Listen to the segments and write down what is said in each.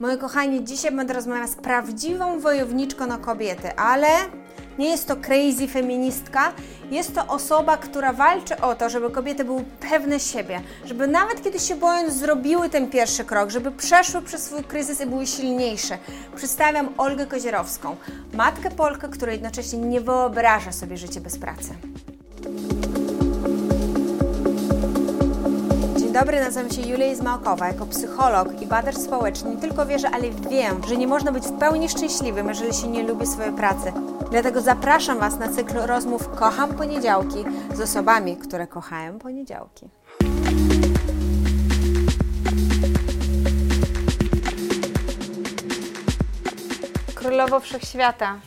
Moi kochani, dzisiaj będę rozmawiać z prawdziwą wojowniczką na kobiety, ale nie jest to crazy feministka, jest to osoba, która walczy o to, żeby kobiety były pewne siebie, żeby nawet kiedy się boją, zrobiły ten pierwszy krok, żeby przeszły przez swój kryzys i były silniejsze. Przedstawiam Olgę Kozierowską, matkę Polkę, która jednocześnie nie wyobraża sobie życia bez pracy. Dobry, nazywam się Julia Izmałkowa. Jako psycholog i badacz społeczny nie tylko wierzę, ale wiem, że nie można być w pełni szczęśliwym, jeżeli się nie lubi swojej pracy. Dlatego zapraszam Was na cykl rozmów Kocham Poniedziałki z osobami, które kochają poniedziałki. Królowo Wszechświata.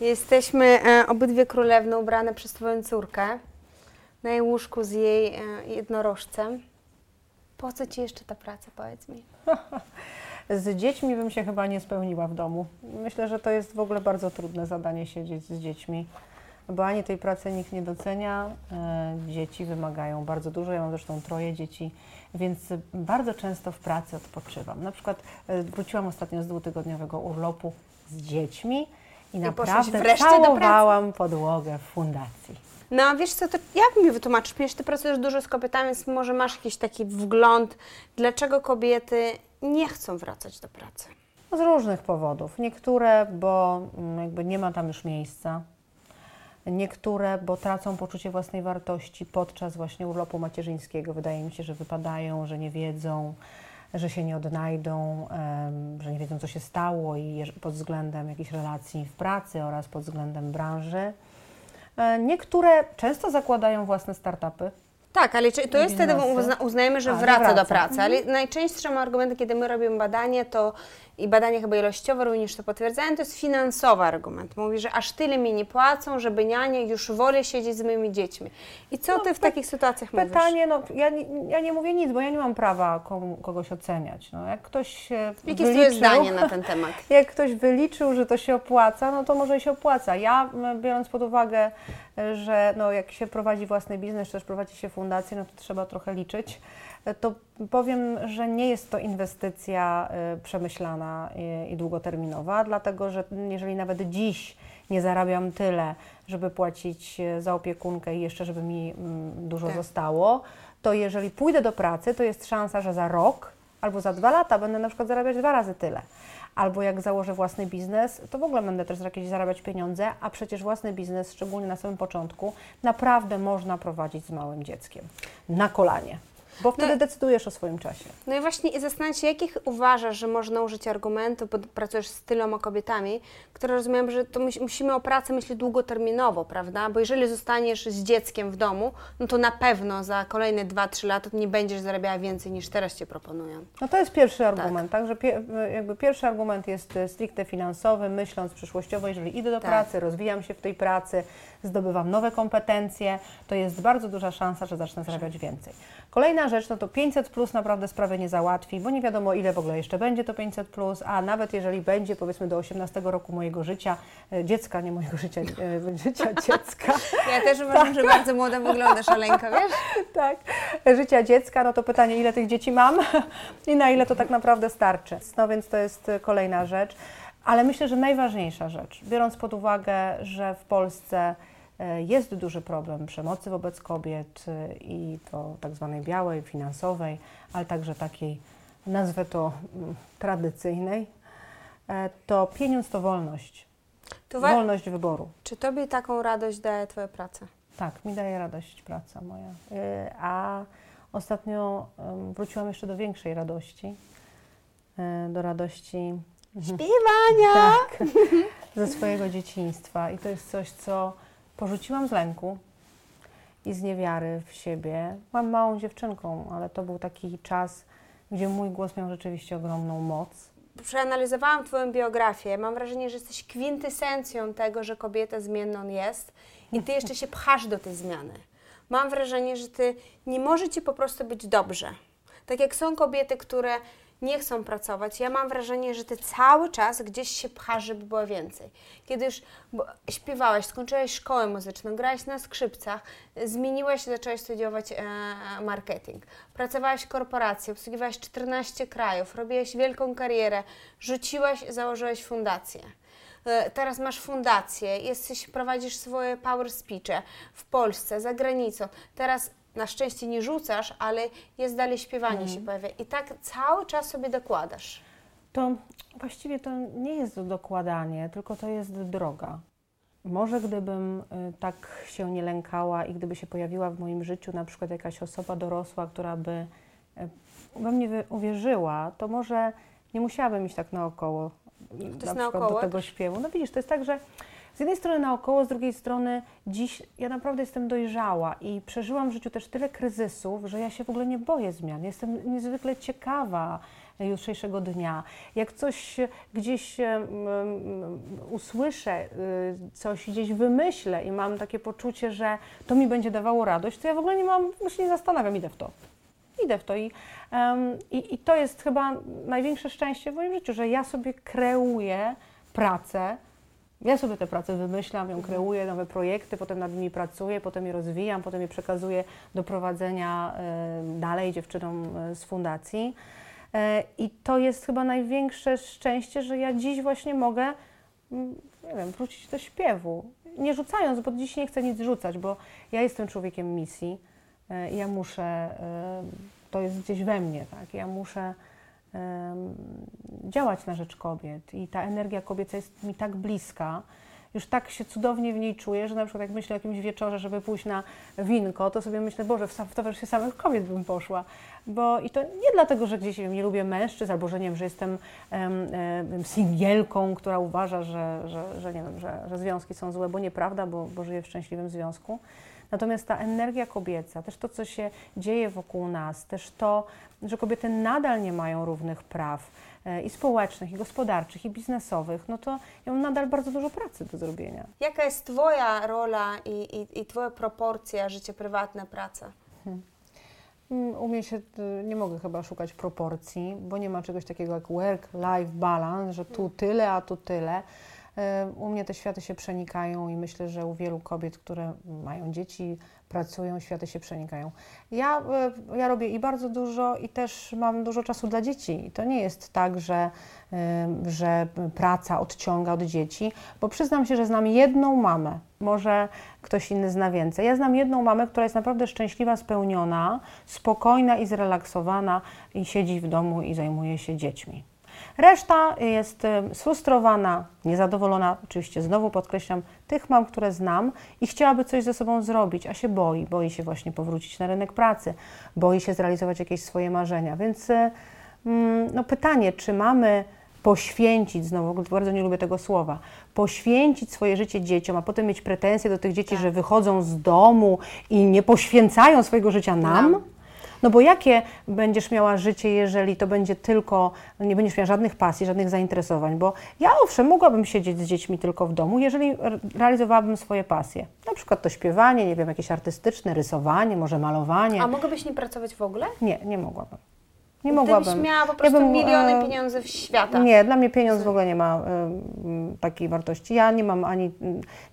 Jesteśmy e, obydwie królewne ubrane przez Twoją córkę na jej łóżku z jej e, jednorożcem. Po co Ci jeszcze ta praca, powiedz mi? Z dziećmi bym się chyba nie spełniła w domu. Myślę, że to jest w ogóle bardzo trudne zadanie siedzieć z dziećmi, bo ani tej pracy nikt nie docenia. e, Dzieci wymagają bardzo dużo. Ja mam zresztą troje dzieci, więc bardzo często w pracy odpoczywam. Na przykład e, wróciłam ostatnio z dwutygodniowego urlopu z dziećmi i, poszłaś naprawdę całowałam podłogę w fundacji. No a wiesz co, to jak mi wytłumaczysz? Przecież Ty pracujesz dużo z kobietami, więc może masz jakiś taki wgląd, dlaczego kobiety nie chcą wracać do pracy? Z różnych powodów. Niektóre, bo mm, jakby nie ma tam już miejsca. Niektóre, bo tracą poczucie własnej wartości podczas właśnie urlopu macierzyńskiego. Wydaje mi się, że wypadają, że nie wiedzą, że się nie odnajdą, że nie wiedzą, co się stało i pod względem jakichś relacji w pracy oraz pod względem branży. E, Niektóre często zakładają własne startupy. Tak, ale czy, to jest wtedy, uzna, uznajemy, że A, że wraca, do wraca. pracy, ale najczęstszym argumentem, kiedy my robimy badanie, to i badania chyba ilościowe również to potwierdzają, to jest finansowy argument. Mówi, że aż tyle mi nie płacą, żeby nianie już wolę siedzieć z moimi dziećmi. I co Ty w takich sytuacjach mówisz? Pytanie, no ja nie, ja nie mówię nic, bo ja nie mam prawa komu, kogoś oceniać. No, jak ktoś się Jakie jest wyliczył- zdanie na ten temat? Jak ktoś wyliczył, że to się opłaca, no to może się opłaca. Ja biorąc pod uwagę, że no, jak się prowadzi własny biznes, też prowadzi się fundację, no to trzeba trochę liczyć, e, to powiem, że nie jest to inwestycja e, przemyślana i, długoterminowa, dlatego że jeżeli nawet dziś nie zarabiam tyle, żeby płacić e, za opiekunkę i jeszcze, żeby mi mm, dużo Tak. zostało, to jeżeli pójdę do pracy, to jest szansa, że za rok albo za dwa lata będę na przykład zarabiać dwa razy tyle. Albo jak założę własny biznes, to w ogóle będę też jakieś zarabiać pieniądze, a przecież własny biznes, szczególnie na samym początku, naprawdę można prowadzić z małym dzieckiem. Na kolanie, bo wtedy decydujesz o swoim czasie. No i właśnie i zastanawiam się, jakich uważasz, że można użyć argumentów, bo pracujesz z tyloma kobietami, które rozumiem, że to musi- musimy o pracy myśleć długoterminowo, prawda? Bo jeżeli zostaniesz z dzieckiem w domu, no to na pewno za kolejne 2-3 lata nie będziesz zarabiała więcej niż teraz Ci proponują. No to jest pierwszy argument, tak? Że pie, jakby pierwszy argument jest e, stricte finansowy, myśląc przyszłościowo, jeżeli idę do Tak. pracy, rozwijam się w tej pracy, zdobywam nowe kompetencje, to jest bardzo duża szansa, że zacznę zarabiać więcej. Kolejna rzecz, no to 500 plus naprawdę sprawy nie załatwi, bo nie wiadomo ile w ogóle jeszcze będzie to 500 plus, a nawet jeżeli będzie powiedzmy do 18 roku mojego życia, e, dziecka, nie mojego życia, e, życia dziecka, Ja też uważam, że bardzo młoda wyglądasz, Aleńka, wiesz? tak, życia dziecka, no to pytanie, ile tych dzieci mam i na ile to tak naprawdę starczy. No więc to jest e, kolejna rzecz. Ale myślę, że najważniejsza rzecz, biorąc pod uwagę, że w Polsce jest duży problem przemocy wobec kobiet e, i to tak zwanej białej, finansowej, ale także takiej, nazwę to mm, tradycyjnej, e, to pieniądz to wolność. To wa- Wolność wyboru. Czy Tobie taką radość daje Twoja praca? Tak, mi daje radość praca moja. A ostatnio wróciłam jeszcze do większej radości. Do radości Śpiewania! tak, ze swojego dzieciństwa. I to jest coś, co porzuciłam z lęku i z niewiary w siebie. Byłam małą dziewczynką, ale to był taki czas, gdzie mój głos miał rzeczywiście ogromną moc. Przeanalizowałam Twoją biografię. Mam wrażenie, że jesteś kwintesencją tego, że kobieta zmienną jest i Ty jeszcze się pchasz do tej zmiany. Mam wrażenie, że Ty nie może Ci po prostu być dobrze. Tak jak są kobiety, które nie chcą pracować, ja mam wrażenie, że ty cały czas gdzieś się pchasz, żeby było więcej. Kiedy już bo, śpiewałeś, skończyłeś szkołę muzyczną, grałeś na skrzypcach, zmieniłeś, zacząłeś studiować e, marketing, pracowałeś w korporacji, obsługiwałeś 14 krajów, robiłeś wielką karierę, rzuciłeś, założyłeś fundację. E, teraz masz fundację, jesteś, prowadzisz swoje power speeche w Polsce, za granicą. Teraz na szczęście nie rzucasz, ale jest dalej śpiewanie Mhm. się pojawia. I tak cały czas sobie dokładasz. To właściwie to nie jest dokładanie, tylko to jest droga. Może gdybym y, tak się nie lękała i gdyby się pojawiła w moim życiu na przykład jakaś osoba dorosła, która by y, we mnie uwierzyła, to może nie musiałabym iść tak naokoło y, na przykład naokoło? do tego śpiewu. No widzisz, to jest tak, że z jednej strony naokoło, z drugiej strony dziś ja naprawdę jestem dojrzała i przeżyłam w życiu też tyle kryzysów, że ja się w ogóle nie boję zmian. Jestem niezwykle ciekawa jutrzejszego dnia. Jak coś gdzieś usłyszę, y, coś gdzieś wymyślę i mam takie poczucie, że to mi będzie dawało radość, to ja w ogóle nie mam, się nie zastanawiam, idę w to. Idę w to i, em, i, i to jest chyba największe szczęście w moim życiu, że ja sobie kreuję pracę, ja sobie tę pracę wymyślam, ją kreuję, nowe projekty, potem nad nimi pracuję, potem je rozwijam, potem je przekazuję do prowadzenia dalej dziewczynom e, z fundacji. E, I to jest chyba największe szczęście, że ja dziś właśnie mogę, mm, nie wiem, wrócić do śpiewu. Nie rzucając, bo dziś nie chcę nic rzucać, bo ja jestem człowiekiem misji e, ja muszę, to jest gdzieś we mnie, tak? Ja muszę działać na rzecz kobiet i ta energia kobieca jest mi tak bliska, już tak się cudownie w niej czuję, że na przykład jak myślę o jakimś wieczorze, żeby pójść na winko, to sobie myślę, Boże, w, towarzystwie samych kobiet bym poszła. Bo i to nie dlatego, że gdzieś nie, wiem, nie lubię mężczyzn, albo że nie wiem, że jestem em, em, singielką, która uważa, że, że, że nie wiem, że, że związki są złe, bo nieprawda, bo, bo żyję w szczęśliwym związku. Natomiast ta energia kobieca, też to, co się dzieje wokół nas, też to, że kobiety nadal nie mają równych praw e, i społecznych, i gospodarczych, i biznesowych, no to ja nadal bardzo dużo pracy do zrobienia. Jaka jest Twoja rola i, i, i Twoja proporcja życie prywatne, praca? Mm, U mnie się, y, nie mogę chyba szukać proporcji, bo nie ma czegoś takiego jak work-life balance, że tu tyle, a tu tyle. U mnie te światy się przenikają i myślę, że u wielu kobiet, które mają dzieci, pracują, światy się przenikają. Ja, y, ja robię i bardzo dużo i też mam dużo czasu dla dzieci. I to nie jest tak, że, y, że praca odciąga od dzieci, bo przyznam się, że znam jedną mamę, może ktoś inny zna więcej. Ja znam jedną mamę, która jest naprawdę szczęśliwa, spełniona, spokojna i zrelaksowana i siedzi w domu i zajmuje się dziećmi. Reszta jest sfrustrowana, niezadowolona, oczywiście znowu podkreślam, tych mam, które znam i chciałaby coś ze sobą zrobić, a się boi. Boi się właśnie powrócić na rynek pracy, boi się zrealizować jakieś swoje marzenia. Więc no pytanie, czy mamy poświęcić, znowu bardzo nie lubię tego słowa, poświęcić swoje życie dzieciom, a potem mieć pretensje do tych dzieci, że wychodzą z domu i nie poświęcają swojego życia nam? Nam. No bo jakie będziesz miała życie, jeżeli to będzie tylko, nie będziesz miała żadnych pasji, żadnych zainteresowań? Bo ja owszem, mogłabym siedzieć z dziećmi tylko w domu, jeżeli re- realizowałabym swoje pasje. Na przykład to śpiewanie, nie wiem, jakieś artystyczne, rysowanie, może malowanie. A mogłabyś nie pracować w ogóle? Nie, nie mogłabym. Nie Gdybyś mogłabym. miała po Ja prostu bym, miliony e, pieniędzy świata. Nie, dla mnie pieniądz w ogóle nie ma y, takiej wartości. Ja nie mam ani,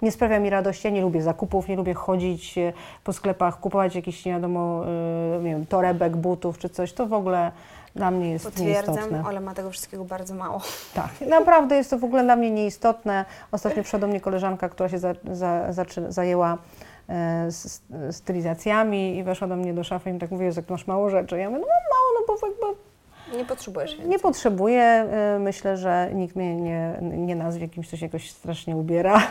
nie sprawia mi radości, ja nie lubię zakupów, nie lubię chodzić y, po sklepach, kupować jakichś, nie wiadomo, y, nie wiem, torebek, butów czy coś. To w ogóle dla mnie jest Potwierdzam, nieistotne. ale ma tego wszystkiego bardzo mało. Tak, naprawdę jest to w ogóle dla mnie nieistotne. Ostatnio przyszła do mnie koleżanka, która się za, za, zaczy, zajęła e, s- stylizacjami i weszła do mnie do szafy i mi tak mówi, że masz mało rzeczy. Ja mówię, no mam mało, no bo jakby Nie potrzebujesz więcej. nie potrzebuję. y, Myślę, że nikt mnie nie, nie nazwie kimś, kto się jakoś strasznie ubiera.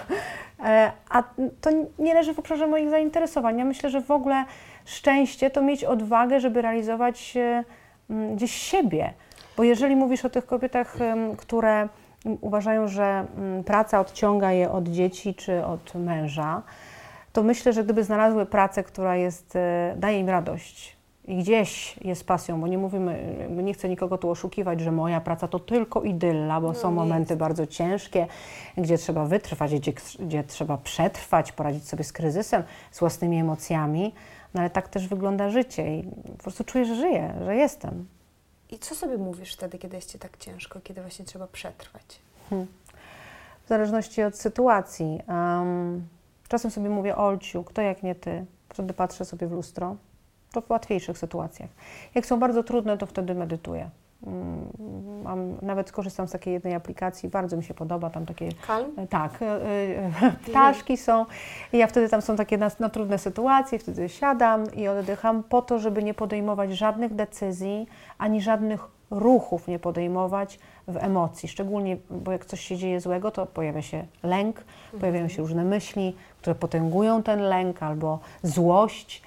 E, A to nie leży w obszarze moich zainteresowań. Ja myślę, że w ogóle szczęście to mieć odwagę, żeby realizować e, gdzieś siebie. Bo jeżeli mówisz o tych kobietach, które uważają, że praca odciąga je od dzieci czy od męża, to myślę, że gdyby znalazły pracę, która jest, e, daje im radość i gdzieś jest pasją, bo nie mówimy, nie chcę nikogo tu oszukiwać, że moja praca to tylko idylla, bo są nie momenty bardzo ciężkie, gdzie trzeba wytrwać, gdzie, gdzie trzeba przetrwać, poradzić sobie z kryzysem, z własnymi emocjami, no ale tak też wygląda życie i po prostu czuję, że żyję, że jestem. I co sobie mówisz wtedy, kiedy jest Ci tak ciężko, kiedy właśnie trzeba przetrwać? Hmm. W zależności od sytuacji. Um, czasem sobie mówię, Olciu, kto jak nie ty? Wtedy patrzę sobie w lustro. To w łatwiejszych sytuacjach. Jak są bardzo trudne, to wtedy medytuję. Mm, mam, nawet korzystam z takiej jednej aplikacji, bardzo mi się podoba, tam takie... Calm? E, tak, e, e, ptaszki są ja wtedy tam są takie na, na, trudne sytuacje, wtedy siadam i oddycham po to, żeby nie podejmować żadnych decyzji, ani żadnych ruchów nie podejmować w emocji. Szczególnie, bo jak coś się dzieje złego, to pojawia się lęk, mhm. pojawiają się różne myśli, które potęgują ten lęk albo złość,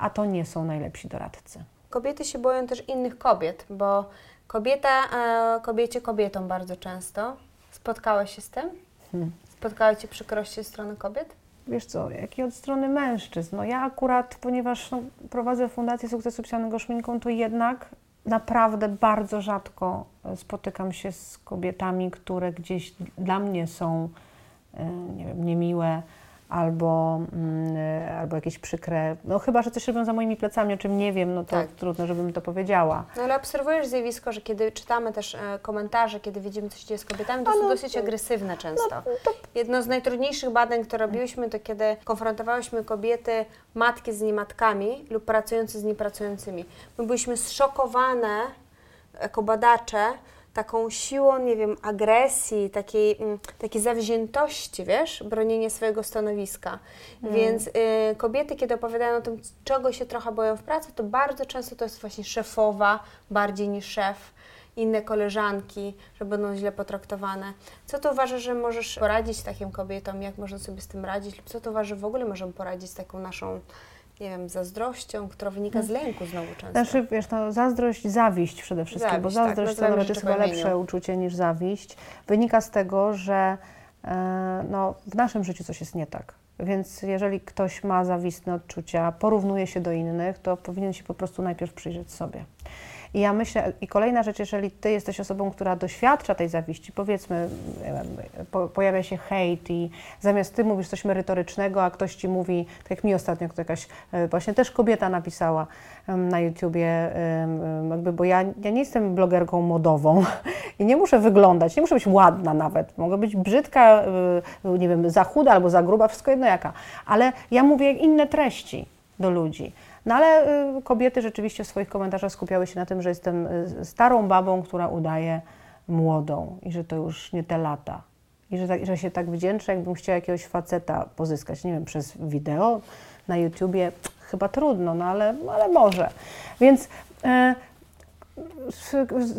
a to nie są najlepsi doradcy. Kobiety się boją też innych kobiet, bo kobieta e, kobiecie kobietą bardzo często. Spotkałeś się z tym? Hmm. Spotkały Cię przykrości ze strony kobiet? Wiesz co, jak i od strony mężczyzn. No ja akurat, ponieważ no, prowadzę Fundację Sukcesu Psianego Szminką, to jednak naprawdę bardzo rzadko spotykam się z kobietami, które gdzieś dla mnie są, e, nie wiem, niemiłe, albo, mm, albo jakieś przykre, no chyba, że coś robią za moimi plecami, o czym nie wiem, no to tak. trudno, żebym to powiedziała. No ale obserwujesz zjawisko, że kiedy czytamy też e, komentarze, kiedy widzimy, co się dzieje z kobietami, to no, są dosyć agresywne często. No, to... Jedno z najtrudniejszych badań, które robiłyśmy, to kiedy konfrontowałyśmy kobiety, matki z niematkami lub pracujące z niepracującymi. My byliśmy zszokowane jako badacze, taką siłą, nie wiem, agresji, takiej, mm, takiej zawziętości, wiesz, bronienie swojego stanowiska. Mm. Więc y, kobiety, kiedy opowiadają o tym, czego się trochę boją w pracy, to bardzo często to jest właśnie szefowa bardziej niż szef, inne koleżanki, że będą źle potraktowane. Co to uważasz, że możesz poradzić takim kobietom, jak można sobie z tym radzić, lub co to uważasz, że w ogóle możemy poradzić z taką naszą nie wiem, zazdrością, która wynika z lęku znowu często. Znaczy, wiesz, no, zazdrość, zawiść przede wszystkim, zawiść, bo zazdrość tak, to nawet jest chyba lepsze uczucie niż zawiść. Wynika z tego, że e, no, w naszym życiu coś jest nie tak. Więc jeżeli ktoś ma zawistne odczucia, porównuje się do innych, to powinien się po prostu najpierw przyjrzeć sobie. I ja myślę, i kolejna rzecz, jeżeli ty jesteś osobą, która doświadcza tej zawiści, powiedzmy, po, pojawia się hejt i zamiast ty mówisz coś merytorycznego, a ktoś ci mówi, tak jak mi ostatnio jakaś e, właśnie też kobieta napisała na YouTubie, jakby, bo ja, ja nie jestem blogerką modową i nie muszę wyglądać, nie muszę być ładna nawet, mogę być brzydka, e, nie wiem, za chuda albo za gruba, wszystko jedno jaka, ale ja mówię inne treści do ludzi. No ale y, kobiety rzeczywiście w swoich komentarzach skupiały się na tym, że jestem y, starą babą, która udaje młodą i że to już nie te lata. I że, tak, że się tak wdzięczę, jakbym chciała jakiegoś faceta pozyskać, nie wiem, przez wideo na YouTubie. Chyba trudno, no ale, ale może. Więc y,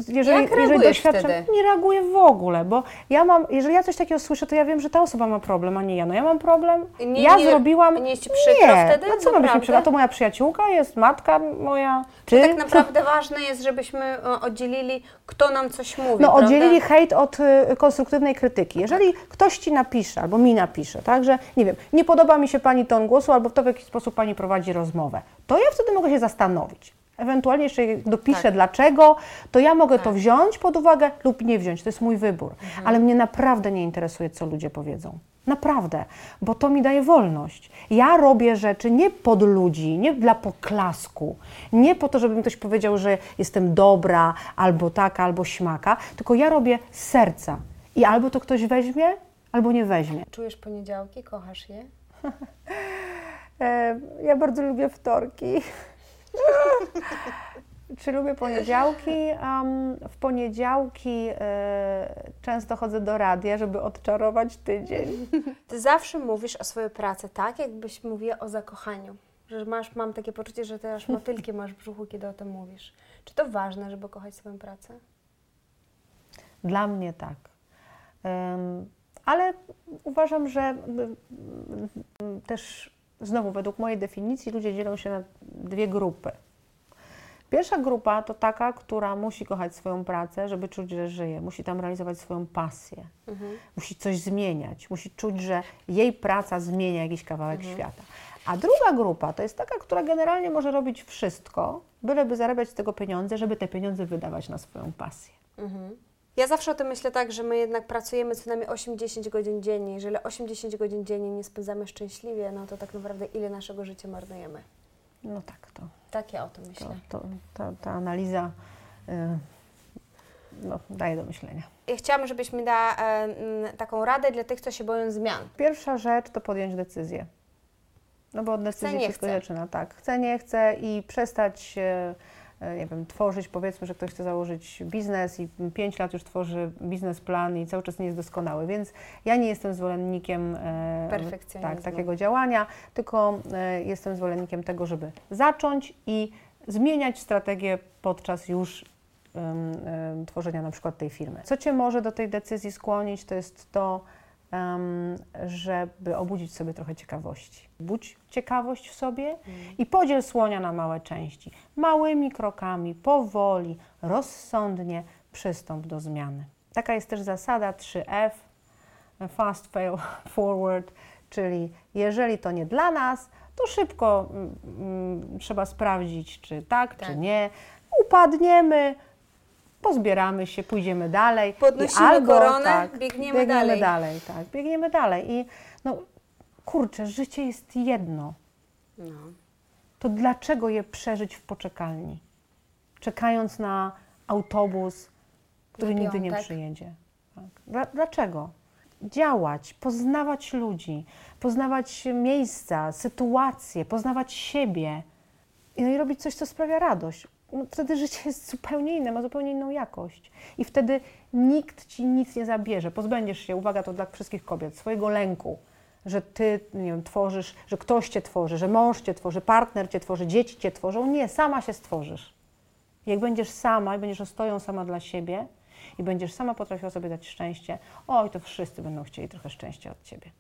jeżeli, Jak jeżeli doświadczam, wtedy? nie reaguję w ogóle, bo ja mam, jeżeli ja coś takiego słyszę, to ja wiem, że ta osoba ma problem, a nie ja. No ja mam problem, nie, ja nie, zrobiłam... Nie jest Ci przykro nie. wtedy? No co ma być mi przykro? A to moja przyjaciółka jest, matka moja, ty? tak naprawdę ważne jest, żebyśmy e, oddzielili, kto nam coś mówi, No prawda? oddzielili hejt od y, konstruktywnej krytyki. Jeżeli ktoś Ci napisze, albo mi napisze, tak, że nie wiem, nie podoba mi się Pani ton głosu, albo to w jakiś sposób Pani prowadzi rozmowę, to ja wtedy mogę się zastanowić ewentualnie jeszcze dopiszę tak. dlaczego, to ja mogę tak. to wziąć pod uwagę lub nie wziąć. To jest mój wybór. Mhm. Ale mnie naprawdę nie interesuje, co ludzie powiedzą. Naprawdę, bo to mi daje wolność. Ja robię rzeczy nie pod ludzi, nie dla poklasku, nie po to, żeby mi ktoś powiedział, że jestem dobra, albo taka, albo śmaka, tylko ja robię z serca. I albo to ktoś weźmie, albo nie weźmie. Czujesz poniedziałki? Kochasz je? E, ja bardzo lubię wtorki. Czy lubię poniedziałki? Um, w poniedziałki y, często chodzę do radia, żeby odczarować tydzień. Ty zawsze mówisz o swojej pracy tak, jakbyś mówiła o zakochaniu. Że masz, mam takie poczucie, że ty aż motylki masz w brzuchu, kiedy o tym mówisz. Czy to ważne, żeby kochać swoją pracę? Dla mnie tak. Um, ale uważam, że też znowu według mojej definicji ludzie dzielą się na dwie grupy. Pierwsza grupa to taka, która musi kochać swoją pracę, żeby czuć, że żyje, musi tam realizować swoją pasję, mhm. musi coś zmieniać, musi czuć, że jej praca zmienia jakiś kawałek mhm. świata. A druga grupa to jest taka, która generalnie może robić wszystko, byleby zarabiać z tego pieniądze, żeby te pieniądze wydawać na swoją pasję. Mhm. Ja zawsze o tym myślę tak, że my jednak pracujemy co najmniej 8-10 godzin dziennie. Jeżeli 8-10 godzin dziennie nie spędzamy szczęśliwie, no to tak naprawdę ile naszego życia marnujemy? No tak, to. Tak ja o tym myślę. To, to, ta, ta analiza e, no, daje do myślenia. Ja chciałam, żebyś mi dała e, taką radę dla tych, co się boją zmian. Pierwsza rzecz to podjąć decyzję. No bo od decyzji wszystko chcę. się zaczyna. Tak, chcę, nie chcę i przestać, nie wiem, tworzyć, powiedzmy, że ktoś chce założyć biznes i 5 lat już tworzy biznesplan i cały czas nie jest doskonały, więc ja nie jestem zwolennikiem e, tak, takiego działania, tylko e, jestem zwolennikiem tego, żeby zacząć i zmieniać strategię podczas już em, em, tworzenia na przykład tej firmy. Co Cię może do tej decyzji skłonić, to jest to, żeby obudzić sobie trochę ciekawości. Budź ciekawość w sobie i podziel słonia na małe części. Małymi krokami, powoli, rozsądnie przystąp do zmiany. Taka jest też zasada 3F, fast, fail, forward, czyli jeżeli to nie dla nas, to szybko mm, mm, trzeba sprawdzić, czy tak, Tak. czy nie. Upadniemy, pozbieramy się, pójdziemy dalej. Podnosimy albo, koronę, tak, biegniemy biegniemy dalej. dalej. Tak, biegniemy dalej. I no, kurczę, życie jest jedno. No. To dlaczego je przeżyć w poczekalni? Czekając na autobus, który nigdy nie przyjedzie. Tak. Dla, dlaczego? Działać, poznawać ludzi, poznawać miejsca, sytuacje, poznawać siebie no i robić coś, co sprawia radość. No, wtedy życie jest zupełnie inne, ma zupełnie inną jakość. I wtedy nikt ci nic nie zabierze. Pozbędziesz się, uwaga, to dla wszystkich kobiet, swojego lęku, że ty, nie wiem, tworzysz, że ktoś cię tworzy, że mąż cię tworzy, partner cię tworzy, dzieci cię tworzą. Nie, sama się stworzysz. Jak będziesz sama i będziesz ostoją sama dla siebie i będziesz sama potrafiła sobie dać szczęście, oj, to wszyscy będą chcieli trochę szczęścia od ciebie.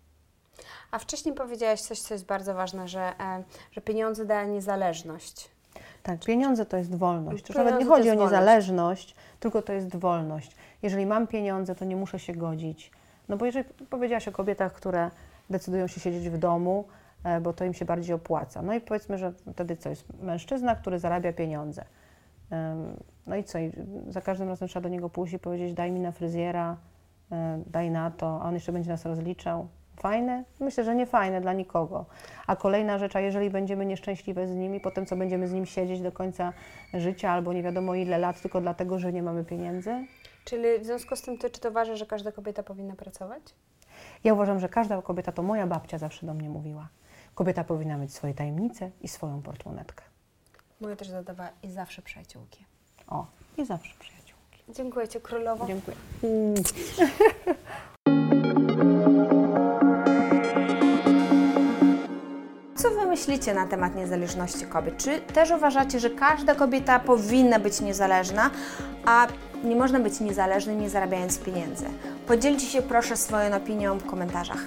A wcześniej powiedziałaś coś, co jest bardzo ważne, że, e, że pieniądze dają niezależność. Tak, pieniądze to jest wolność. Pieniądze nawet nie chodzi o jest wolność. niezależność, tylko to jest wolność. Jeżeli mam pieniądze, to nie muszę się godzić. No bo jeżeli powiedziałaś o kobietach, które decydują się siedzieć w domu, e, bo to im się bardziej opłaca. No i powiedzmy, że wtedy co jest mężczyzna, który zarabia pieniądze. No i co? I za każdym razem trzeba do niego pójść i powiedzieć: daj mi na fryzjera, e, daj na to, a on jeszcze będzie nas rozliczał. Fajne? Myślę, że nie fajne dla nikogo. A kolejna rzecz, a jeżeli będziemy nieszczęśliwe z nimi, potem co będziemy z nim siedzieć do końca życia albo nie wiadomo ile lat, tylko dlatego, że nie mamy pieniędzy? Czyli w związku z tym, ty, czy to uważasz, że każda kobieta powinna pracować? Ja uważam, że każda kobieta, to moja babcia zawsze do mnie mówiła, kobieta powinna mieć swoje tajemnice i swoją portmonetkę. Moja też zadawała i zawsze przyjaciółki. O, i zawsze przyjaciółki. Dziękuję Ci, królowo. Dziękuję. myślicie na temat niezależności kobiet? Czy też uważacie, że każda kobieta powinna być niezależna, a nie można być niezależnym nie zarabiając pieniędzy? Podzielcie się proszę swoją opinią w komentarzach.